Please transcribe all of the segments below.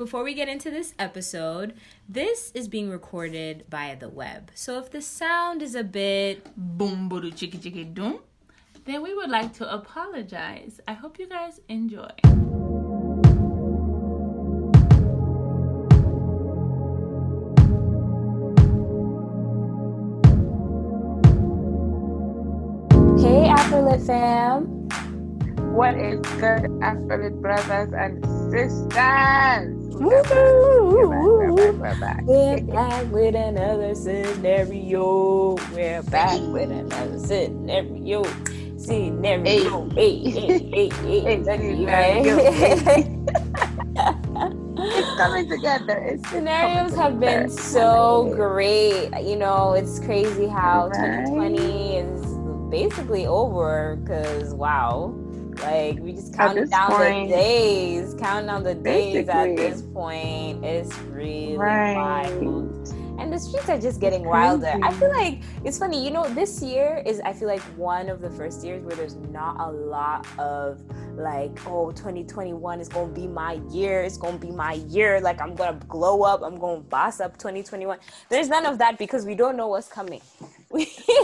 before we get into this episode, this is being recorded via the web. So if the sound is a bit boom boom chicky chicky doom, then we would like to apologize. I hope you guys enjoy. Hey Afrolit fam. What is good, Afrolit brothers and sisters? We're back, We're back, we're back, We're back. with another scenario. We're back with another scenario. Scenario. Hey, hey, hey, hey. Hey. It's coming together. It's Scenarios coming have been so great. You know, it's crazy how Right. 2020 is basically over because, wow. Like, we just counting down point- the days, counting down the days at this point. It's really Right. wild. And the streets are just getting wilder. I feel like it's funny, you know, this year is I feel like one of the first years where there's not a lot of like, oh, 2021 is gonna be my year, it's gonna be my year, like I'm gonna glow up, I'm gonna boss up 2021. There's none of that because we don't know what's coming.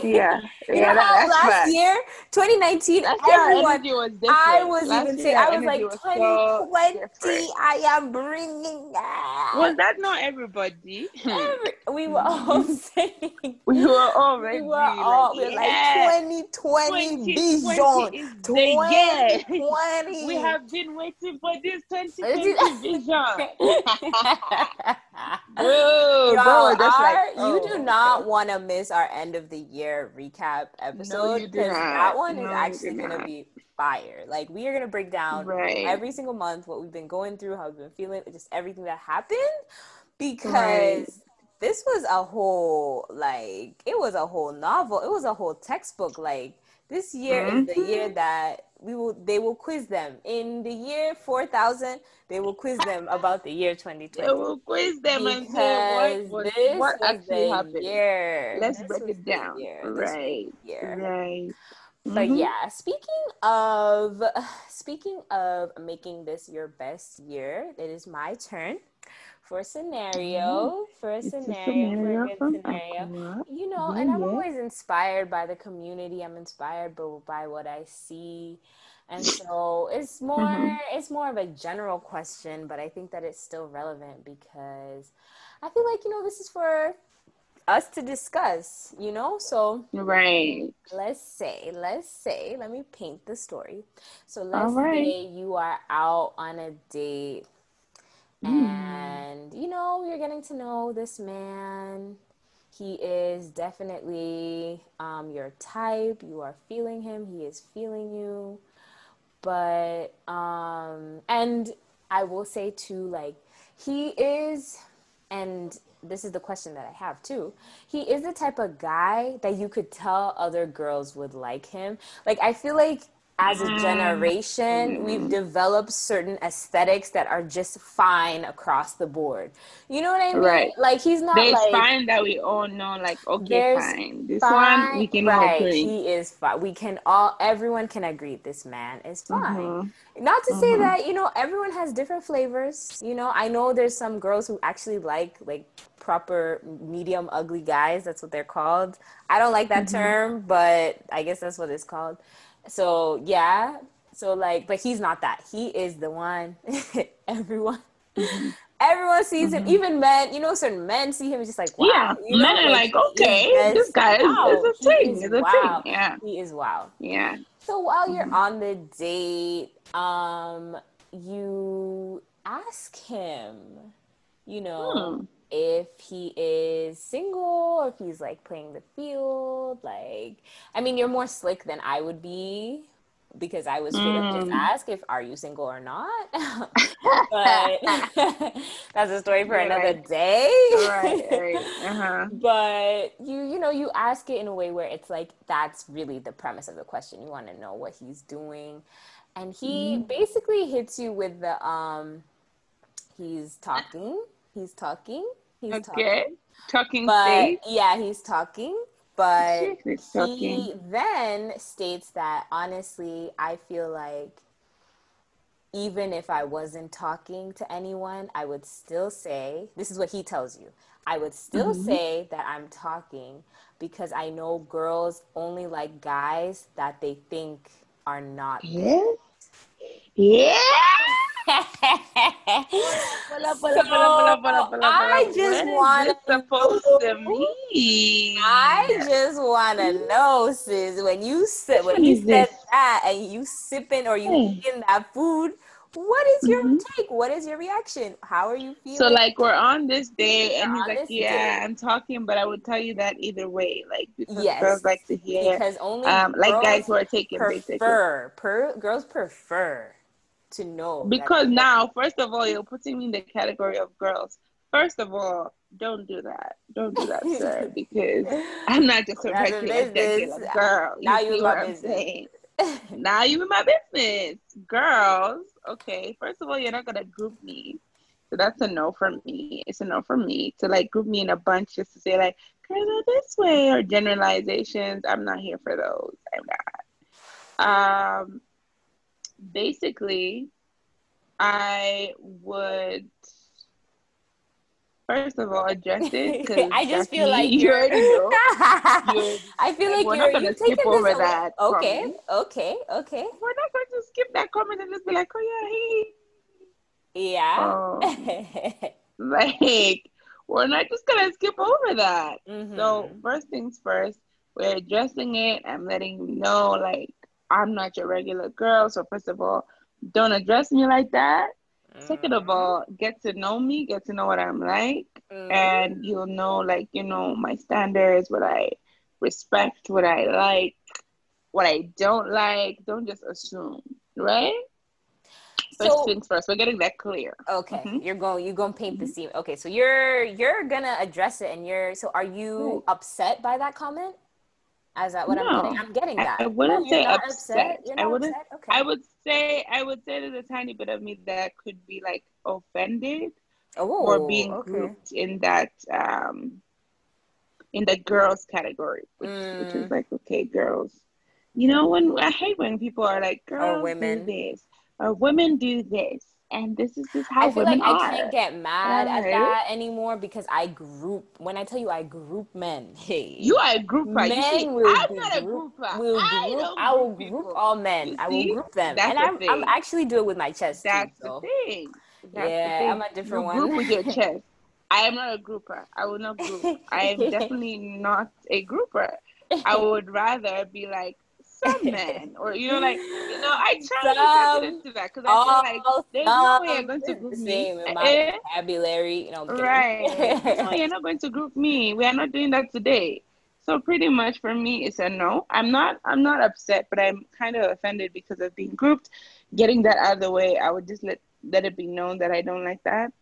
Yeah. You know how that- that's last fact. year, 2019, Last year, everyone was. I was Last even saying, I was like, energy was so 2020, different. I am bringing that. Was that not everybody? Hmm. Every- we were hmm. all saying we were already we were all we were yeah. like 2020 2020 vision is the year. 2020 We have been waiting for this 2020 vision. Bro, bro, just like, oh, you do not want to miss our end of the year recap episode because that one is No, you actually gonna be fire. Like we are gonna break down Right. every single month what we've been going through, how we've been feeling, just everything that happened because Right. this was a whole like it was a whole novel. It was a whole textbook. Like this year is the year that we will they will quiz them in the year 4000 they will quiz them about the year 2020 They will quiz them and say what, was, what actually happened. year. Let's This break it down. year. This was the Right. Right. But Mhm. yeah, speaking of speaking of making this your best year, it is my turn for a scenario. For a scenario, for a good scenario. You know, and I'm always inspired by the community. I'm inspired by, by what I see. And so it's more Mhm. it's more of a general question, but I think that it's still relevant because I feel like, you know, this is for us to discuss, you know? So Right. let's say, let's say, let me paint the story. So let's right. say you are out on a date Mm. and you know you're getting to know this man. He is definitely um, your type. You are feeling him. He is feeling you. But um, and I will say too, like he is, and this is the question that I have too. He is the type of guy that you could tell other girls would like him. Like I feel like as a generation, we've developed certain aesthetics that are just fine across the board. You know what I mean? Right. Like he's not There's like fine that we all know, like, okay, fine. This fine, one we can right? all agree. He is fine. We can all, everyone can agree this man is fine. Mhm. Not to say Mhm. that you know everyone has different flavors. You know, I know there's some girls who actually like like proper medium ugly guys. That's what they're called. I don't like that Mhm. term, but I guess that's what it's called. So yeah. So like, but he's not that. He is the one. everyone. Mm-hmm. Everyone sees him, even men. You know, certain men see him and just like, wow. Yeah, you know, men are like, okay, this guy is, wow. is a thing. is Is a wow. thing. Yeah, He is wow. yeah. So while you're Mm-hmm. on the date, um, you ask him, you know, Hmm. If he is single or if he's like playing the field. Like, I mean, you're more slick than I would be because I was straight up just Mm. ask if are you single or not. but that's a story for Yeah, another right. day. right, right. Uh-huh. but you you know you ask it in a way where it's like that's really the premise of the question you want to know what he's doing and he Mm-hmm. basically hits you with the um he's talking he's talking he's Okay. talking Talking but stage. yeah he's talking but He's he talking. then states that honestly i feel like even if I wasn't talking to anyone, I would still say, this is what he tells you. I would still Mhm. say that I'm talking because I know girls only like guys that they think are not. Yeah. Yeah. I just want supposed to mean? I just want to know, sis, when you said when you said that and you sipping or you Hey. eating that food, what is your Mhm. take? What is your reaction? How are you feeling? So like we're on this day, and We're he's like, "Yeah, day. I'm talking, but I would tell you that either way, like because Yes. girls like to hear, because only um, like guys who are taking basically." prefer per girls prefer to know Because now, first of all, you're putting me in the category of girls. First of all, don't do that. Don't do that, sir, because I'm not just a regular, girl. You Now you what my I'm business. saying? Now you in my business, girls. Okay, first of all, you're not gonna group me, so that's a no for me. It's a no for me to like group me in a bunch just to say like girls are this way or generalizations. I'm not here for those. I'm not. Um, basically, I would first of all address it. 'cause I just feel like you you're. already know. I feel like we're you're, not gonna you're skip over that. Okay, promise. okay, okay. We're not going to skip that comment and just be like, oh yeah, hey. Yeah. Um, like we're not just gonna skip over that. Mhm. So first things first, we're addressing it. I'm letting you know, like I'm not your regular girl. So first of all, don't address me like that. Second of all, get to know me, get to know what I'm like, Mhm. and you'll know, like you know, my standards, what I respect, what I like, what I don't like. Don't just assume, right? First so things first. We're getting that clear. okay, Mhm. you're going you're going to paint the scene. Okay, so you're you're gonna address it, and you're so are you upset by that comment? Is that what I'm No, getting? I'm getting that. I wouldn't say upset. You're I wouldn't- upset. Okay. I would say I would say there's a tiny bit of me that could be like offended oh, or being okay. grouped in that um in the girls category, which which is Mm. like okay, girls. You know when I hate when people are like girls women. do this or women do this and this is just how I feel women like are. I can't get mad at that anymore because I group. When I tell you I group men, hey, you are a grouper. Men see, will I'm not a group- grouper. will I group. I will group people. all men. I will group them, That's and the I'm, I'm actually do it with my chest That's too. So. the thing. That's Yeah, the thing. I'm a different you one. Group with your chest. I am not a grouper. I will not group. I am definitely not a grouper. I would rather be like some men, or you know, like you know, I try to be Some- to that because I feel like there's no way you're going to group the me. same in my Eh? vocabulary. You know, Right. no, you're not going to group me. We are not doing that today. So pretty much for me it's a no. I'm not I'm not upset, but I'm kind of offended because of being grouped. Getting that out of the way, I would just let let it be known that I don't like that.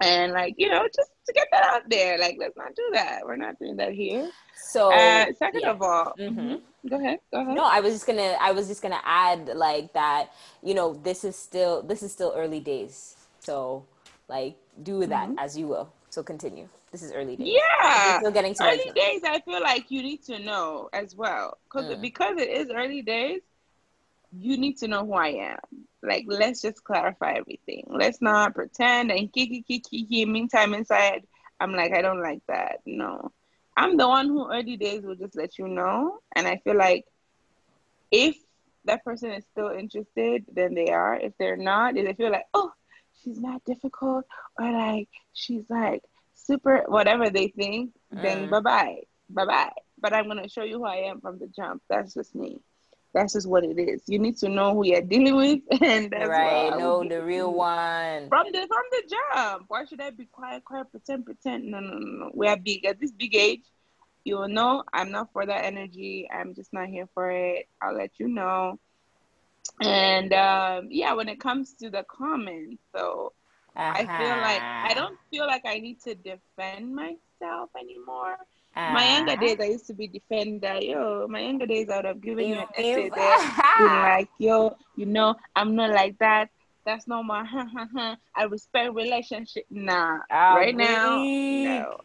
And like, you know, just to get that out there. Like, let's not do that. We're not doing that here. So uh second yeah. of all, Mhm. Go ahead. Go ahead. No, I was just gonna. I was just gonna add like that. You know, this is still this is still early days. So, like, do with that Mhm. as you will. So continue. This is early days. Yeah. We're still getting to early days i feel like you need to know as well because Mm. because it is early days you need to know who i am like let's just clarify everything let's not pretend and kiki kiki kiki meantime inside i'm like i don't like that no i'm the one who early days will just let you know. And i feel like if that person is still interested then they are. If they're not if they feel like oh she's not difficult or like she's like super whatever they think then Mm. bye bye bye bye but i'm going to show you who i am from the jump. That's just me that's just what it is you need to know who you're dealing with and that's right. what I will No, the real one. from the from the jump why should i be quiet quiet pretend pretend no no no no we are big at this big age you will know i'm not for that energy i'm just not here for it i'll let you know and um yeah when it comes to the comments so I feel like I Uh-huh. don't feel like I need to defend myself anymore. My younger Uh-huh. days, I used to be defender. Yo, my younger days, I would have given you an essay there, like, yo, you know, I'm not like that. That's not my. I respect relationship. Nah, Ah, right now, no.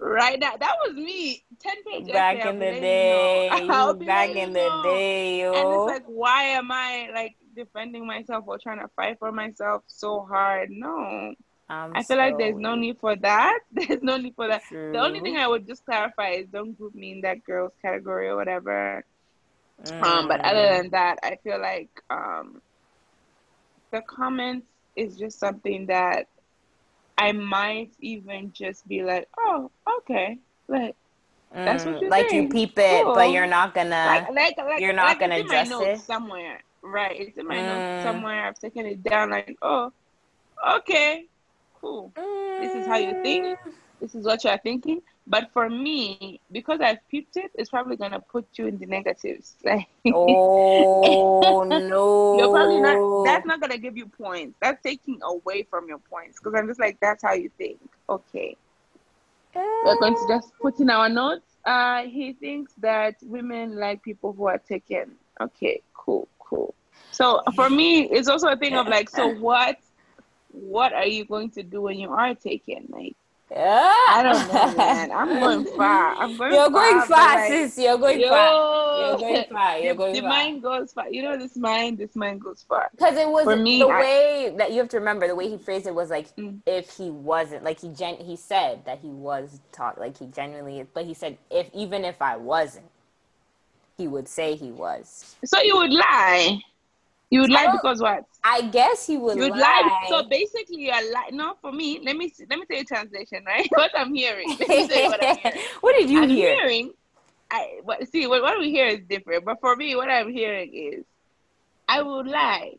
Right now, that was me. Ten page Back essay. In the day, you know. I'll you be back in the know. day, And yo. it's like, why am I like defending myself or trying to fight for myself so hard. No. I'm I feel like there's no need for that. There's no need for that. The only thing I would just clarify is don't group me in that girls category or whatever. Um, but other Mm. than that, I feel like um, the comments is just something that I might even just be like, oh, okay, like that's what Mm, you're like you peep it, but you're not gonna. like, like, like, you're not like gonna it's in address notes it? somewhere, right? It's in my Mm. notes somewhere. I've taken it down. Like, oh, okay, cool. This is how you think. Mm. This is what you're thinking. But for me, because I've peeped it, it's probably gonna put you in the negatives. Like, Oh no! You're probably not. That's not gonna give you points. That's taking away from your points. Because I'm just like, that's how you think. Okay, we're going to just put in our notes. Uh, he thinks that women like people who are taken. Okay, cool, cool. So for me, it's also a thing of like, so what? What are you going to do when you are taken? Like, yeah. I don't know, man. I'm going far. I'm going. You're going far, like, sis. You're going yo, far. You're going far. You're the, going the far. mind goes far. You know, this mind, this mind goes far. Because it was For me, the I- way that you have to remember the way he phrased it was like Mm. if he wasn't like he gen he said that he was taught like he genuinely but he said if even if I wasn't he would say he was. So you would lie. You would lie because what? I guess he would You would lie. lie. So basically, you're lying. No, for me, let me see, let me tell you translation, right? What I'm hearing. Let me tell you what I'm hearing. what did you I'm hear? hearing. I what, see what, what we hear is different, but for me, what I'm hearing is, I would lie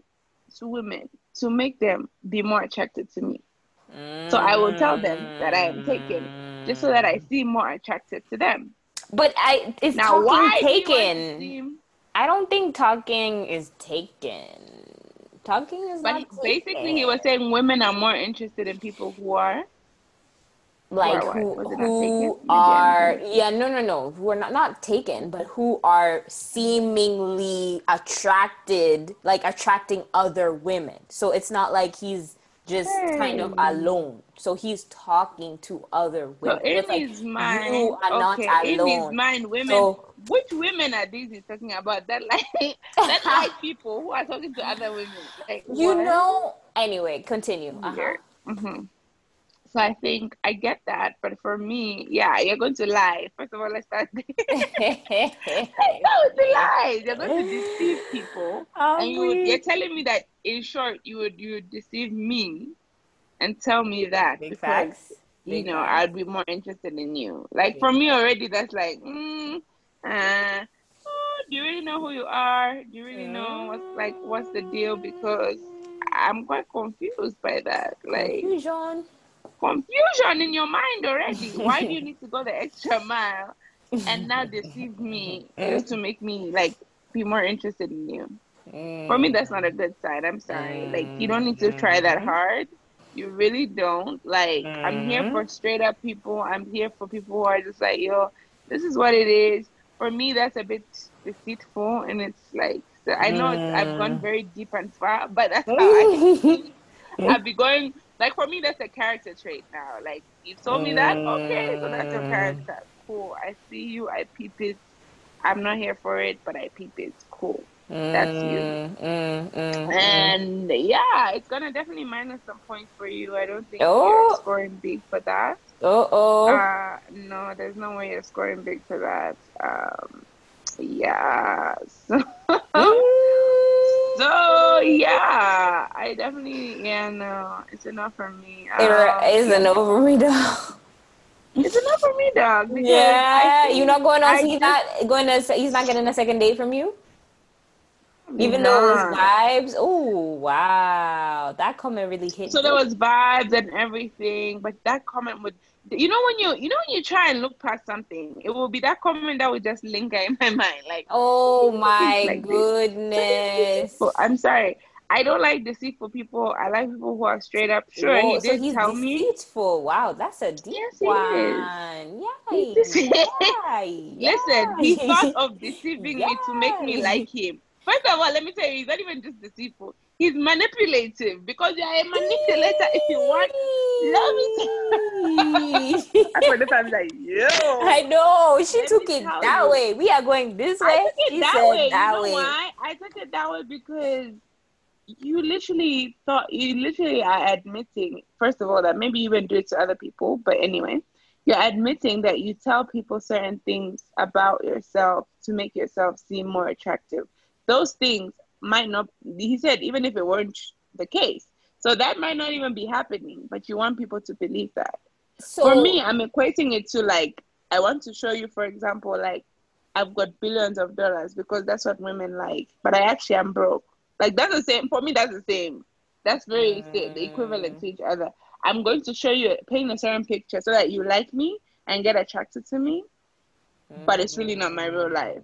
to women to make them be more attracted to me. So I will tell them that I am taken, just so that I mm. seem more attracted to them. But I it's Now, why do you want to taken. I don't think talking is taken. Talking is But basically, he was saying women are more interested in people who are. like who Was it not who taken? I'm are yeah no no no who are not not taken but who are seemingly attracted like attracting other women so it's not like he's just kind of alone so he's talking to other So women in It's like his mind, you are not okay, in his mind, women. So- which women are these he's talking about? That like that like people who are talking to other women. Like you what? know anyway continue uh-huh. hmm So I think I get that, but for me, yeah, you're going to lie. First of all, let's start. there. Let's start with the lies. You're going to deceive people, and you, you're telling me that in short, you would you would deceive me, and tell me that big because facts you Big know, facts. I'd be more interested in you. Like Big for me already, that's like, mm, uh, oh, do you really know who you are? Do you really know what's like what's the deal? Because I'm quite confused by that. Like confusion confusion in your mind already. Why do you need to go the extra mile and now deceive me just to make me like be more interested in you? For me, that's not a good sign. I'm sorry. Like you don't need to try that hard. You really don't. Like I'm here mm-hmm. for straight up people. I'm here for people who are just like, yo, this is what it is. For me, that's a bit deceitful, and it's like so I know it's, I've gone mm. very deep and far, but that's how I. I'd be going like for me that's a character trait now. Like you told me that, okay, so that's your mm. character. Cool. I see you, I peep it. I'm not here for it, but I peep it. Cool. That's you. Mm, mm, mm, And yeah, it's gonna definitely minus some points for you. I don't think Oh. you're scoring big for that. Uh oh. Uh no, there's no way you're scoring big for that. Um yeah. So, so yeah, I definitely yeah no, it's enough for me. Um, it is an over me dog. It's enough for me, dog. Yeah, you're not going. I He's just- not going to. He's not getting a second date from you, even though Nah. those vibes. Oh wow, that comment really hit. So there was vibes and everything, but that comment would, you know, when you, you know, when you try and look past something, it will be that comment that would just linger in my mind, like, Oh my like goodness. So I'm sorry, I don't like deceitful people. I like people who are straight up. Sure, Whoa, he so did he's tell me. deceitful. Wow, that's a deep Yes, one. Yay. Yay. Listen, he thought of deceiving me to make me like him. First of all, let me tell you, he's not even just deceitful. He's manipulative because you're a manipulator if you want. That's what the time's like, yo. I know. She Let took it that you. way. We are going this way. I took it She that said way. that you know way. why? I took it that way because you literally thought you literally are admitting first of all that maybe you even do it to other people but anyway you're admitting that you tell people certain things about yourself to make yourself seem more attractive those things might not he said even if it weren't the case so that might not even be happening but you want people to believe that so, for me i'm equating it to like i want to show you for example like i've got billions of dollars because that's what women like but i actually am broke like that's the same for me. That's the same. That's very mm. the equivalent to each other. I'm going to show you paint a certain picture so that you like me and get attracted to me, mm. but it's really not my real life.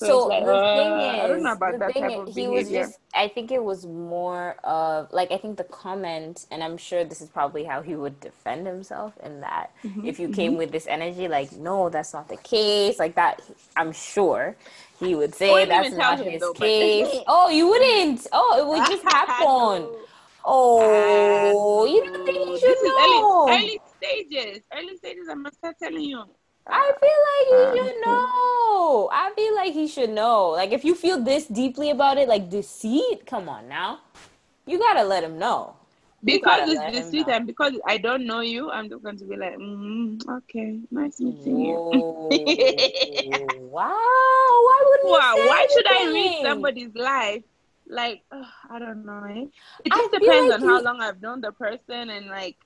So, so like, the uh, thing is, I don't know about that type is, of he behavior. was just. I think it was more of like I think the comment, and I'm sure this is probably how he would defend himself. In that, mm-hmm, if you mm-hmm. came with this energy, like no, that's not the case, like that, I'm sure he would say that's not his though, case. oh, you wouldn't. Oh, it would just happen. Oh, you don't think you should know? Early, early stages. Early stages. I must start telling you. I feel like he should know. I feel like he should know. Like if you feel this deeply about it, like deceit, come on now. You gotta let him know. because it's deceit and because I don't know you, I'm just going to be like, mm, okay, nice meeting you. wow, why would Wow, why should I read somebody's life? Like, I don't know. Eh? It just depends like on you... how long I've known the person and like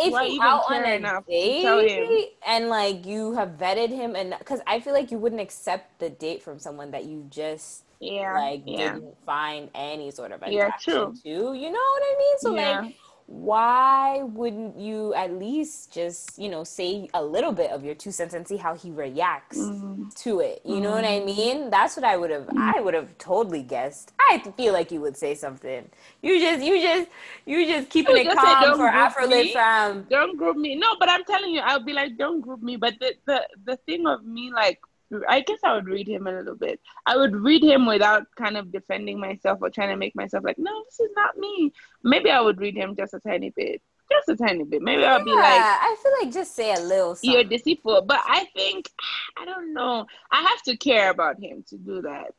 if Why you out on a date and like you have vetted him and because I feel like you wouldn't accept the date from someone that you just yeah like yeah. didn't find any sort of attraction yeah, to. You know what I mean? So yeah. like why wouldn't you at least just you know say a little bit of your two cents and see how he reacts mm-hmm. to it you mm-hmm. know what i mm-hmm. mean that's what i would have mm-hmm. i would have totally guessed i feel like you would say something you just you just you just keeping it calm for afro fam don't group me no but i'm telling you i'll be like don't group me but the the, the thing of me like I guess I would read him a little bit. I would read him without kind of defending myself or trying to make myself like, no, this is not me. Maybe I would read him just a tiny bit, just a tiny bit. Maybe yeah, I'll be like, I feel like just say a little. Something. You're deceitful, but I think I don't know. I have to care about him to do that.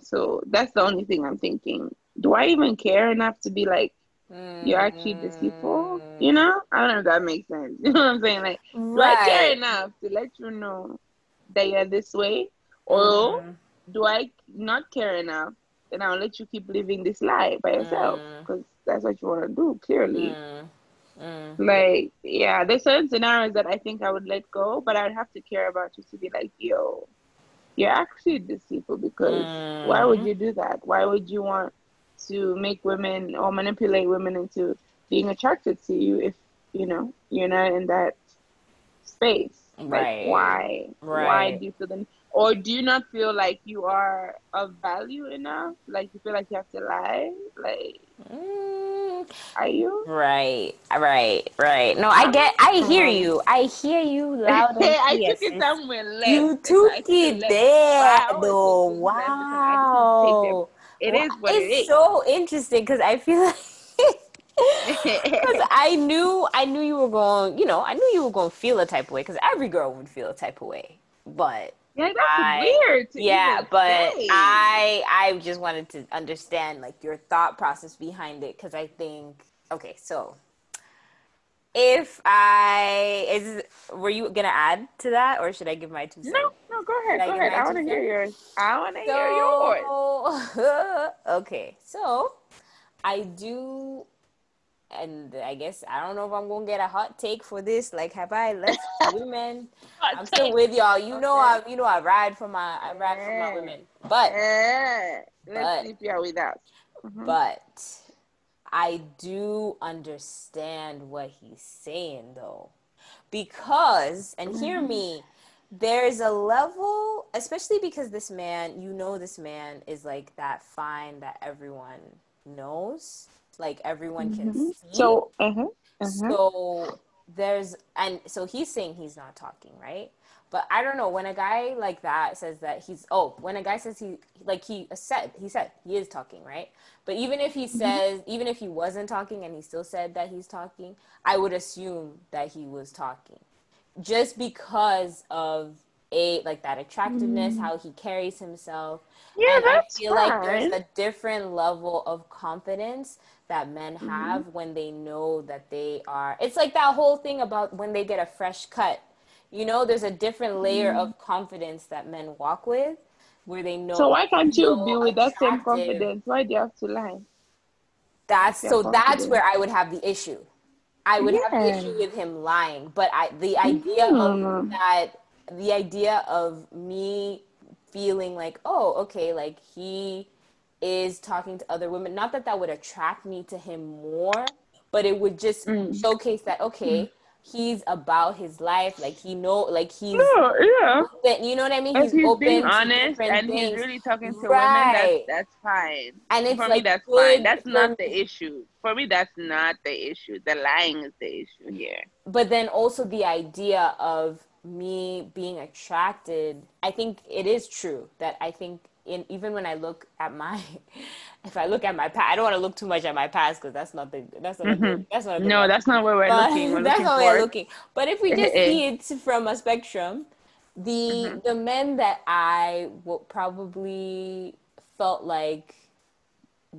So that's the only thing I'm thinking. Do I even care enough to be like, you're actually deceitful? Mm. You know, I don't know if that makes sense. You know what I'm saying? Like, right. do I care enough to let you know? That you're this way, or mm. do I not care enough? Then I'll let you keep living this life by yourself because mm. that's what you want to do. Clearly, mm. mm. like yeah, there's certain scenarios that I think I would let go, but I'd have to care about you to be like, yo, you're actually deceitful because why would mm. you do that? Why would you want to make women or manipulate women into being attracted to you if you know you're not in that space? Right. Like why? Right. Why do you feel the or do you not feel like you are of value enough? Like you feel like you have to lie? Like mm. are you? Right, right, right. No, I get I hear you. I hear you loud and clear. I took it somewhere left. You took it there though. Wow. It is what it's it is. so interesting because I feel like because I knew I knew you were going, you know, I knew you were going to feel a type of way because every girl would feel a type of way. But yeah, that's I, weird. yeah, but say. I I just wanted to understand like your thought process behind it because I think okay, so if I is were you gonna add to that or should I give my two cents? No, no, go ahead, should go I ahead. I want to hear yours. I want to so, hear yours. okay, so I do and I guess I don't know if I'm gonna get a hot take for this. Like, have I left women? I'm still with y'all. You know, I you know I ride for my I ride for my women. But let's see if you're with us. Mm-hmm. But I do understand what he's saying though, because and hear mm-hmm. me. There's a level, especially because this man, you know, this man is like that fine that everyone knows like everyone can mm-hmm. see. So, uh-huh, uh-huh. so there's and so he's saying he's not talking, right? But I don't know when a guy like that says that he's oh when a guy says he like he said he said he is talking right but even if he mm-hmm. says even if he wasn't talking and he still said that he's talking I would assume that he was talking just because of a like that attractiveness, how he carries himself. Yeah, and that's I feel like there's a different level of confidence that men Mm-hmm. have when they know that they are. It's like that whole thing about when they get a fresh cut. You know, there's a different layer of confidence that men walk with, where they know. Mm-hmm. So why can't you be with that same confidence? Why do you have to lie? That's Yeah, so. That's where I would have the issue. I would have the issue with him lying, but I the idea of Mhm. that the idea of me feeling like oh okay like he is talking to other women not that that would attract me to him more but it would just Mm. showcase that okay he's about his life like he know like he's Oh, yeah. open, you know what I mean he's, he's open being honest and he's really talking to Right. women, that's that's fine. and it's for like me, that's fine. That's not me. the issue. For me, that's not the issue. The lying is the issue here. but then also the idea of me being attracted i think it is true that i think in even when i look at my if i look at my past i don't want to look too much at my past because that's not the that's not good, that's not No, one. that's not where we're But looking. We're that's looking not where we're looking but if we just see it from a spectrum the Mm-hmm. the men that i will probably felt like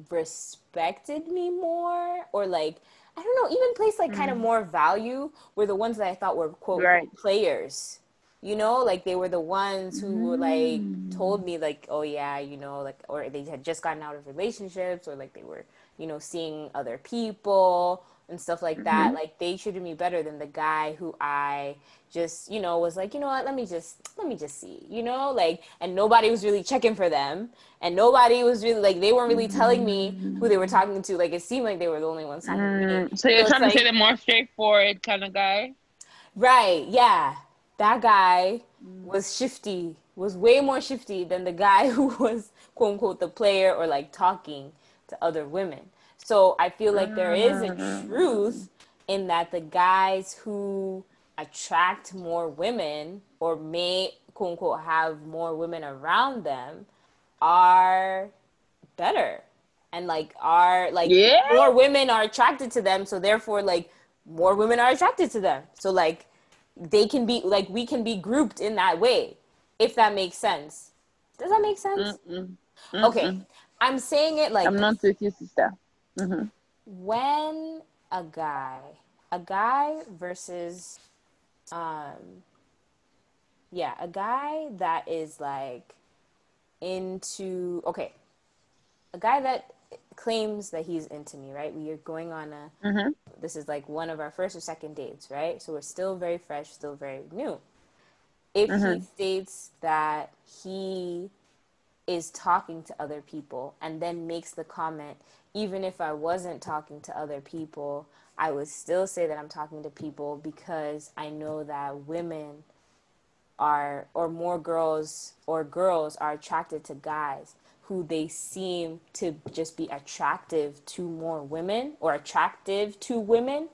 respected me more or like I don't know, even placed like kind of more value were the ones that I thought were quote. Right. players. You know, like they were the ones who were like Mm. told me like, oh yeah, you know, like or they had just gotten out of relationships or like they were, you know, seeing other people and stuff like that. Mm-hmm. Like they treated me better than the guy who I just, you know, was like, you know what, let me just let me just see, you know, like and nobody was really checking for them and nobody was really like they weren't really telling me who they were talking to. Like it seemed like they were the only ones talking to me. Mm, so you're it's trying like- to say the more straightforward kind of guy? Right, yeah. That guy Mm. was shifty, was way more shifty than the guy who was quote unquote the player or like talking to other women. So I feel like there is a truth in that the guys who attract more women or may quote unquote have more women around them are better and like are like Yeah. more women are attracted to them so therefore like more women are attracted to them so like they can be like we can be grouped in that way if that makes sense. Does that make sense? Mm-mm. okay. I'm saying it like I'm not with you, sister. when a guy a guy versus um yeah a guy that is like into okay. A guy that claims that he's into me right? We are going on a Mm-hmm. this is like one of our first or second dates right? So we're still very fresh still very new. If he states that he is talking to other people and then makes the comment even if i wasn't talking to other people i would still say that i'm talking to people because i know that women are or more girls or girls are attracted to guys who they seem to just be attractive to more women or attractive to women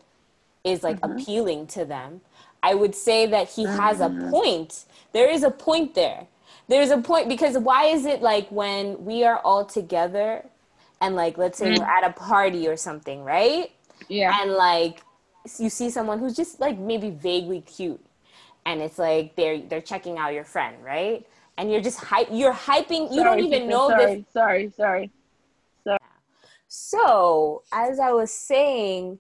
is like mm-hmm. appealing to them. I would say that he has a mm-hmm. point. There is a point there. There's a point because why is it like when we are all together and like let's say we're mm-hmm. at a party or something, right? Yeah. and like you see someone who's just like maybe vaguely cute and it's like they're they're checking out your friend right and you're just hype you're hyping you don't even know sorry, this Sorry, sorry. Sorry. So as i was saying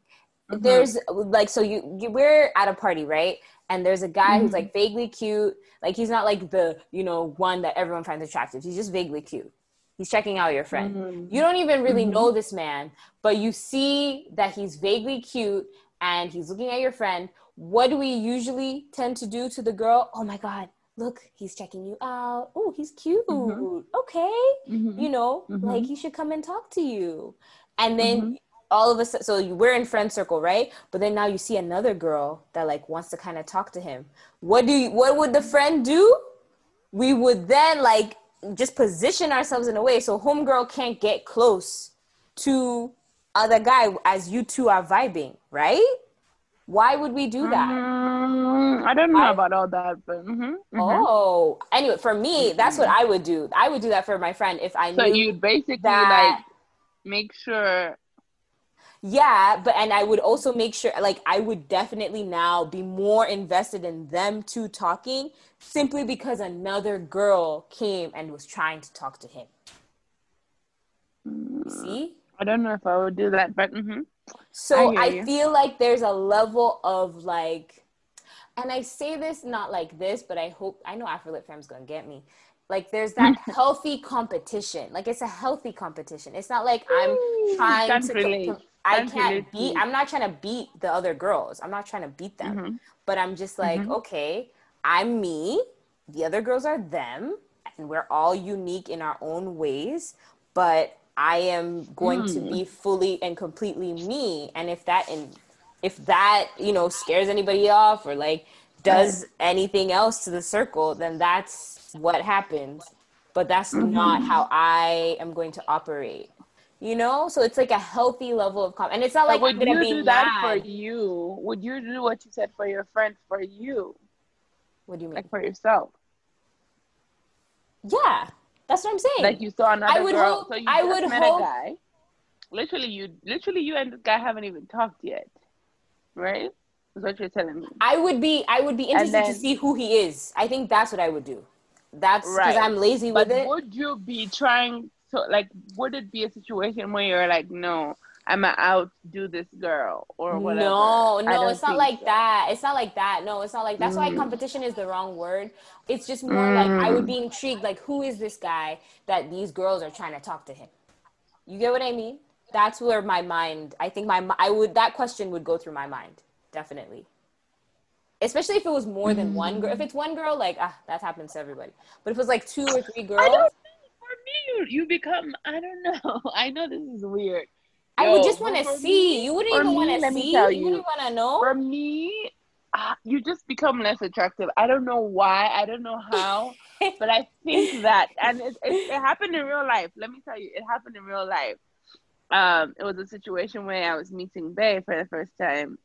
Mm-hmm. there's like so you, you we're at a party right and there's a guy Mm-hmm. who's like vaguely cute like he's not like the you know one that everyone finds attractive he's just vaguely cute he's checking out your friend Mm-hmm. you don't even really know this man but you see that he's vaguely cute and he's looking at your friend what do we usually tend to do to the girl oh my god look he's checking you out. Oh he's mm-hmm. cute. Okay. Mm-hmm. you know mm-hmm. like he should come and talk to you. And then mm-hmm. all of a sudden so you- we're in friend circle right? But then now you see another girl that like wants to kind of talk to him. What do you what would the friend do? We would then like just position ourselves in a way so homegirl can't get close to other guy as you two are vibing right why would we do that Mm, I don't know I- about all that, but mhm, mhm. oh anyway for me that's what i would do i would do that for my friend if i knew. so you'd basically that- like make sure yeah, but and I would also make sure like I would definitely now be more invested in them two talking simply because another girl came and was trying to talk to him. You see? I don't know if I would do that, but mm-hmm. So I I, feel like there's a level of like, and I say this not like this, but I hope I know Afrolit fam's gonna get me. Like there's that healthy competition. Like it's a healthy competition. It's not like I'm trying Can't to. relate. I Can't can't beat. I'm not trying to beat the other girls. I'm not trying to beat them. Mm-hmm. But I'm just like, okay, I'm me. The other girls are them, and we're all unique in our own ways. But I am going to Hmm. be fully and completely me. And if that and if that you know scares anybody off or like does anything else to the circle, then that's what happens. But that's Mm-hmm. not how I am going to operate. You know, so it's like a healthy level of calm, and it's not like But I'm would gonna you be do that mad. for you? Would you do what you said for your friend for you, What do you mean? like for yourself? yeah, that's what I'm saying. Like you saw another would girl, hope- so you I would met hope- a guy. Literally, you literally you and this guy haven't even talked yet, right? Is what you're telling me. I would be I would be interested then- to see who he is. I think that's what I would do. That's because Right. I'm lazy But with it. would you be trying to like? Would it be a situation where you're like, no, I'm gonna outdo this girl or whatever? No, no, it's not like so. that. It's not like that. No, it's not like that's why Mm. competition is the wrong word. It's just more like I would be intrigued, like who is this guy that these girls are trying to talk to him? You get what I mean? That's where my mind. I think my I would that question would go through my mind definitely. Especially if it was more than one girl. If it's one girl, like ah, that happens to everybody. But if it was like two or three girls, I don't for me you, you become I don't know. I know this is weird. I would just want to see. me- you wouldn't even want to see. you you, wouldn't want to know. For me, uh, you just become less attractive. I don't know why. I don't know how, but I think that, and it, it, it happened in real life. Let me tell you, it happened in real life. Um, it was a situation where I was meeting Bay for the first time,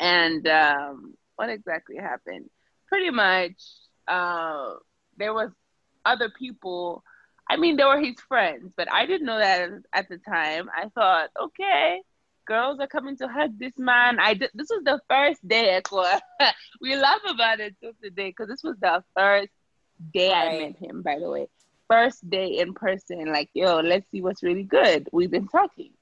and um, what exactly happened? Pretty much, uh, there was other people. I mean, they were his friends, but I didn't know that at the time. I thought, okay, girls are coming to hug this man. I did, this was the first day. Ekwa. we laugh about it till today because this was the first day I met him. By the way, first day in person. Like, yo, let's see what's really good. We've been talking.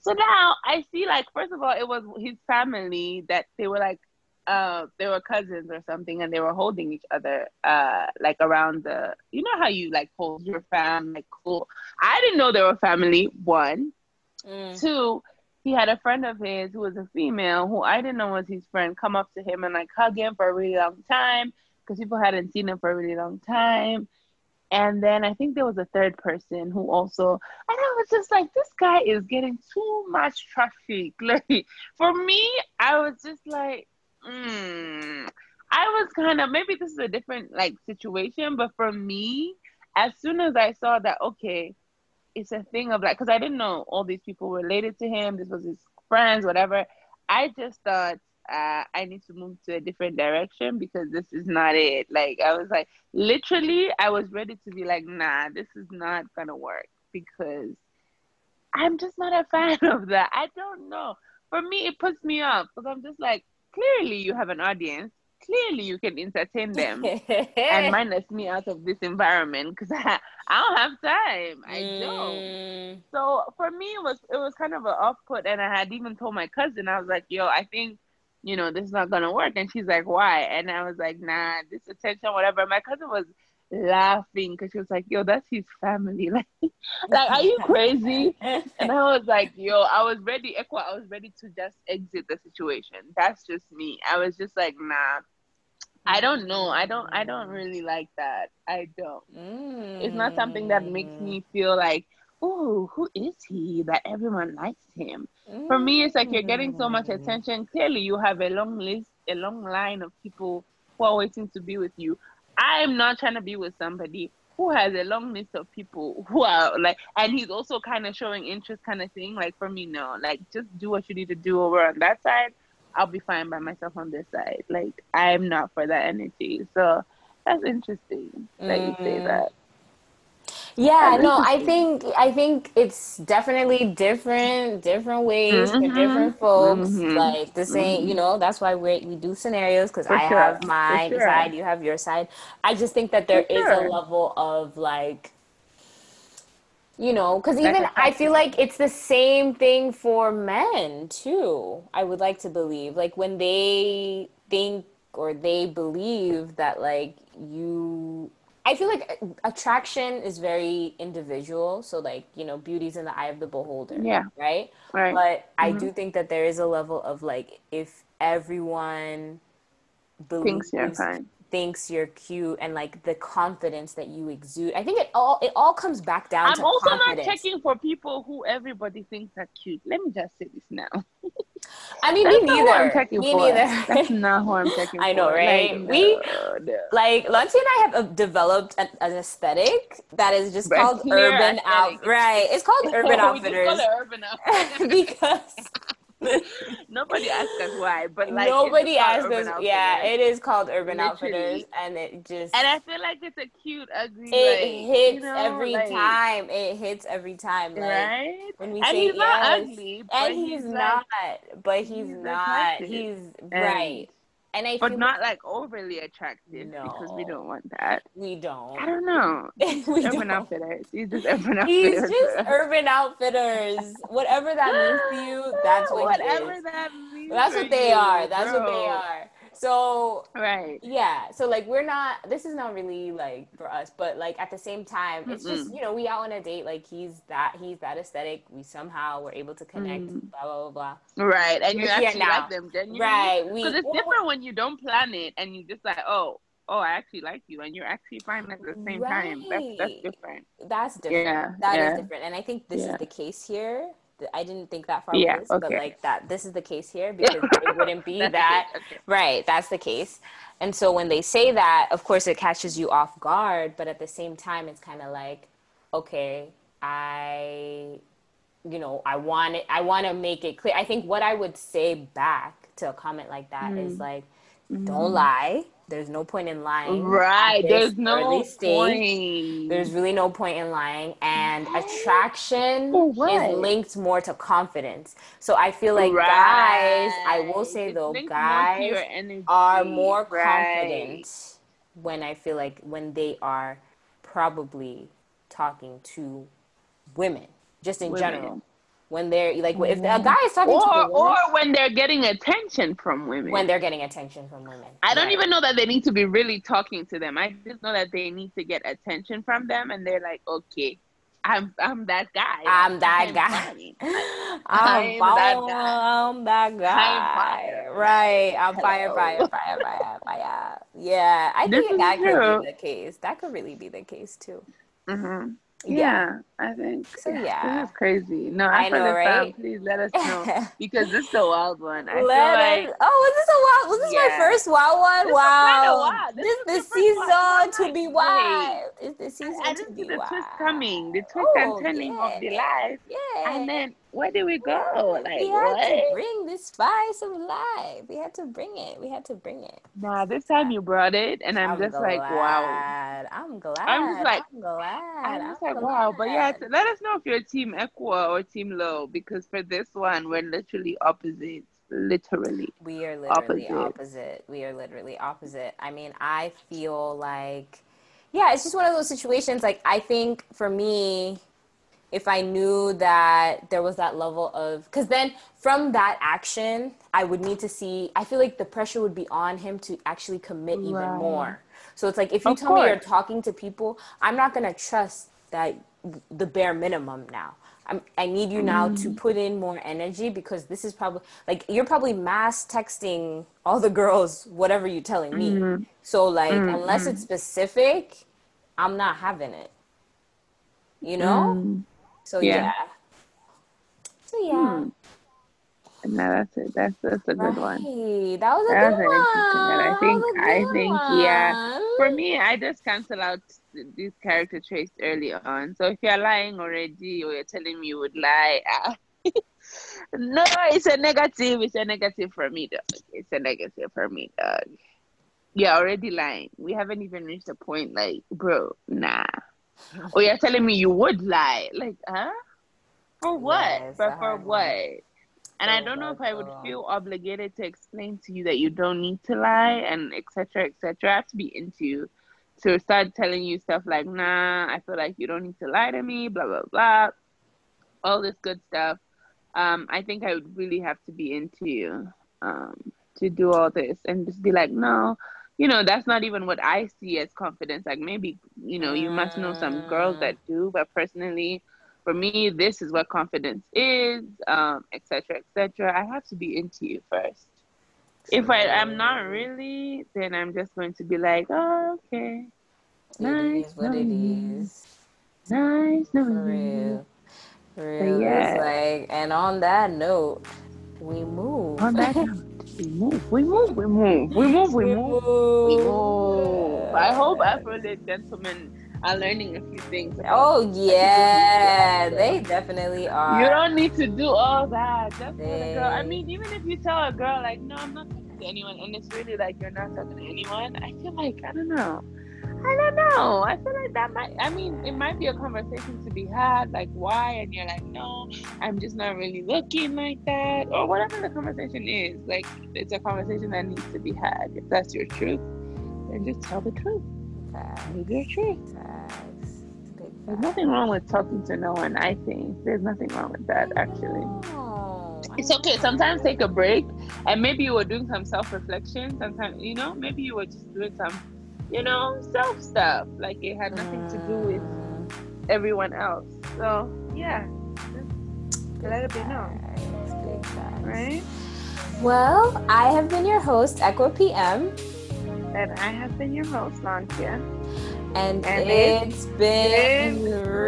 So now I see, like, first of all, it was his family that they were like, uh, they were cousins or something, and they were holding each other, uh, like around the, you know how you like hold your fam, like cool. I didn't know they were family. One, Mm. Two, he had a friend of his who was a female who I didn't know was his friend come up to him and like hug him for a really long time because people hadn't seen him for a really long time. And then I think there was a third person who also, and I was just like, this guy is getting too much traffic. Like for me, I was just like, mm. I was kind of maybe this is a different like situation, but for me, as soon as I saw that, okay, it's a thing of like because I didn't know all these people related to him. This was his friends, whatever. I just thought uh, I need to move to a different direction because this is not it. Like I was like, literally, I was ready to be like, nah, this is not gonna work because I'm just not a fan of that. I don't know. For me, it puts me off because I'm just like, clearly you have an audience. Clearly you can entertain them and minus me out of this environment because I, I don't have time. I don't. Mm. So for me, it was it was kind of an off put, and I had even told my cousin, I was like, "Yo, I think, you know, this is not gonna work." And she's like, "Why?" And I was like, "Nah, this attention, whatever." My cousin was laughing because she was like, "Yo, that's his family. Like, like, are you crazy?" And I was like, "Yo, I was ready. Equa, I was ready to just exit the situation. That's just me. I was just like, nah." I don't know. I don't. I don't really like that. I don't. It's not something that makes mm. me feel like, oh, who is he that everyone likes him? For me, it's like you're getting so much mm. attention. Clearly, you have a long list, a long line of people who are waiting to be with you. I'm not trying to be with somebody who has a long list of people who are like, and he's also kind of showing interest, kind of thing. Like for me, no, like just do what you need to do over on that side. I'll be fine by myself on this side. Like I'm not for that energy. So that's interesting that you say Mm. that. Yeah, no, I think I think it's definitely different, different ways for Mhm. different folks. Mhm. Like the same, you know, that's why we we do scenarios because I sure, have my sure. side, you have your side. I just think that there For is sure. a level of like, you know, because even i feel like it's the same thing for men too. I would like to believe, like when they think or they believe that like you I feel like attraction is very individual. So like, you know, beauty's in the eye of the beholder. Yeah. Right? Right. But I Mhm. do think that there is a level of like if everyone believes Thinks you're fine. thinks you're cute and like the confidence that you exude. I think it all it all comes back down I'm to also confidence. not checking for people who everybody thinks are cute. Let me just say this now. I mean, That's me not who I'm neither. checking Me for. neither. That's not who I'm checking I know, for. right? Like, We- no, no. like Lancy and I have uh, developed an, an aesthetic that is just Right called urban aesthetic. out right it's called urban we outfitters call it urban outfitters. because Nobody asked us why, but like nobody asked us yeah it is called urban Literally. outfitters and it just And I feel like it's a cute, ugly. it like, hits you know, every like, time it hits every time like right? when we And say he's not ugly, but and he's, he's, not but he's, he's not he's right and I But feel not like overly attractive because we don't want that. we don't I don't know. we Urban don't. Outfitters. He's just Urban outfitters. He's just urban outfitters. Whatever that means to you, that's what Whatever that means. That's what they you, are. That's what they are. So Right. yeah. So like we're not. This is not really like for us, but like at the same time, it's just Mm-mm. you know we out on a date. Like he's that he's that aesthetic. We somehow were able to connect. Mm. Blah blah blah blah. Right. And you actually now. like them genuinely. Right. Because it's well, different when you don't plan it and you just like, oh, oh, I actually like you, and you're actually fine at the same time. That's that's different. That's different. Yeah, That is yeah. different. And I think this Yeah. is the case here. I didn't think that far Yeah, this, but like that this is the case here because it wouldn't be that. Okay. right, that's the case. And so when they say that, of course it catches you off guard, but at the same time it's kind of like okay, I you know, I want it I want to make it clear. I think what I would say back to a comment like that is Mm. like don't lie. There's no point in lying. Right. this There's no point. There's really no point in lying, and attraction is linked more to confidence. So I feel like guys, I will say It's though, linked more guys are more Right. confident when I feel like when they are probably talking to women, just in Women. general. When they're like, if a guy is talking to Or a woman, or when they're getting attention from women. when they're getting attention from women, I don't Right. even know that they need to be really talking to them. I just know that they need to get attention from them, and they're like, okay, I'm I'm that guy. I'm that I'm guy. fine. I'm, I'm that guy. I'm that guy. fire. Right. I'm fire, Hello. fire, fire, fire, fire. Yeah, I This think is that could be the case. That could really be the case too. hmm Yeah. Yeah. I think. So, yeah. that's crazy. No, I I know, the right? please let us know because this is a wild one. I Let feel like us- oh, was this a wild? Was this my first wild one? This wow. wild. This This, is the the season one. to be wild. It's the season I to didn't be the wild. twist coming, the twist Oh, and turning of the life, Yeah. and then where did we go? Like we had to bring the spice of life. We had to bring it. We had to bring it. Nah, this time you brought it, and I'm, just like, wow. glad. I'm glad. I'm just like- I'm glad. I'm just like, I'm wow. But yeah, glad. let us know if you're team Equa or team Low, because for this one, we're literally opposites. Literally. we are literally opposite. opposite. We are literally opposite. I mean, I feel like, yeah, it's just one of those situations. Like, I think for me, if I knew that there was that level of, because then from that action, I would need to see, I feel like the pressure would be on him to actually commit even Right. more. So it's like, if you Of tell me you're talking to people, I'm not going to trust that the bare minimum now. I'm, I need you now to Mm. put in more energy because this is probably like you're probably mass texting all the girls whatever you're telling me. Mm-hmm. So like unless it's specific, I'm not having it. You know? Mm. So yeah. Yeah. So yeah. Hmm. No, that's it. That's that's a good one. That was a That good an one. one. I think was a I think yeah. For me, I just cancel out these character traits early on. So if you're lying already or you're telling me you would lie, ah, no, it's a negative. It's a negative for me, dog. It's a negative for me, dog. You're already lying. We haven't even reached the point like, bro, nah. Or you're telling me you would lie. Like, huh? For what? Yes, for for what? one. And I don't know if I would so feel obligated to explain to you that you don't need to lie and etc. etc. I have to be into you to start telling you stuff like, nah, I feel like you don't need to lie to me, blah blah blah, all this good stuff. Um, I think I would really have to be into you um, to do all this and just be like, no, you know, that's not even what I see as confidence. Like maybe, you know, you must know some girls that do, but personally, for me, this is what confidence is, um, et cetera, et cetera. I have to be into you first. If I am not really, then I'm just going to be like, oh, okay. It Nice is what it you. Nice For knowing you. real. For real. yeah. It's like, and on that note, we move. On that note, we move, we move, we move, we move, we move. We move. I hope Afro-Lit gentlemen are learning a few things. Oh yeah, they definitely are. You don't need to do all that. Just tell a girl. I mean, even if you tell a girl like, "No, I'm not talking to anyone," and it's really like you're not talking to anyone, I feel like I don't know. I don't know. I feel like that might. I mean, it might be a conversation to be had. Like, why? And you're like, "No, I'm just not really looking like that," or whatever the conversation is. Like, it's a conversation that needs to be had. If that's your truth, then just tell the truth. Live your truth. There's nothing wrong with talking to no one. I think there's nothing wrong with that. Actually. Oh, it's okay. Sometimes take a break, and maybe you were doing some self-reflection. Sometimes, you know, maybe you were just doing some, you know, self stuff. Like it had nothing to do with Mm, everyone else. So yeah, let it be known, facts, Big facts. right? Well, I have been your host, Echo PM, And I have been your host, Lancia. and, And it's been been real. real.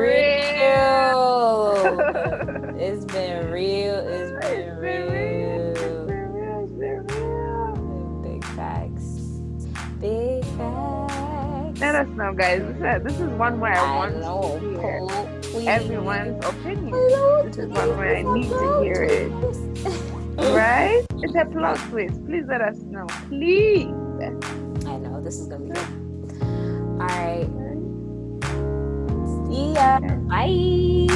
it's been real. It's been real. It's been real. It's been real. Big facts. Big facts. Let us know, guys. This is, this is one way I, I want know. to hear please. everyone's opinion. This is one way I need to hear it. Right? It's a plot twist. Please let us know. Please. I know this is gonna be good. All right. See ya. Bye.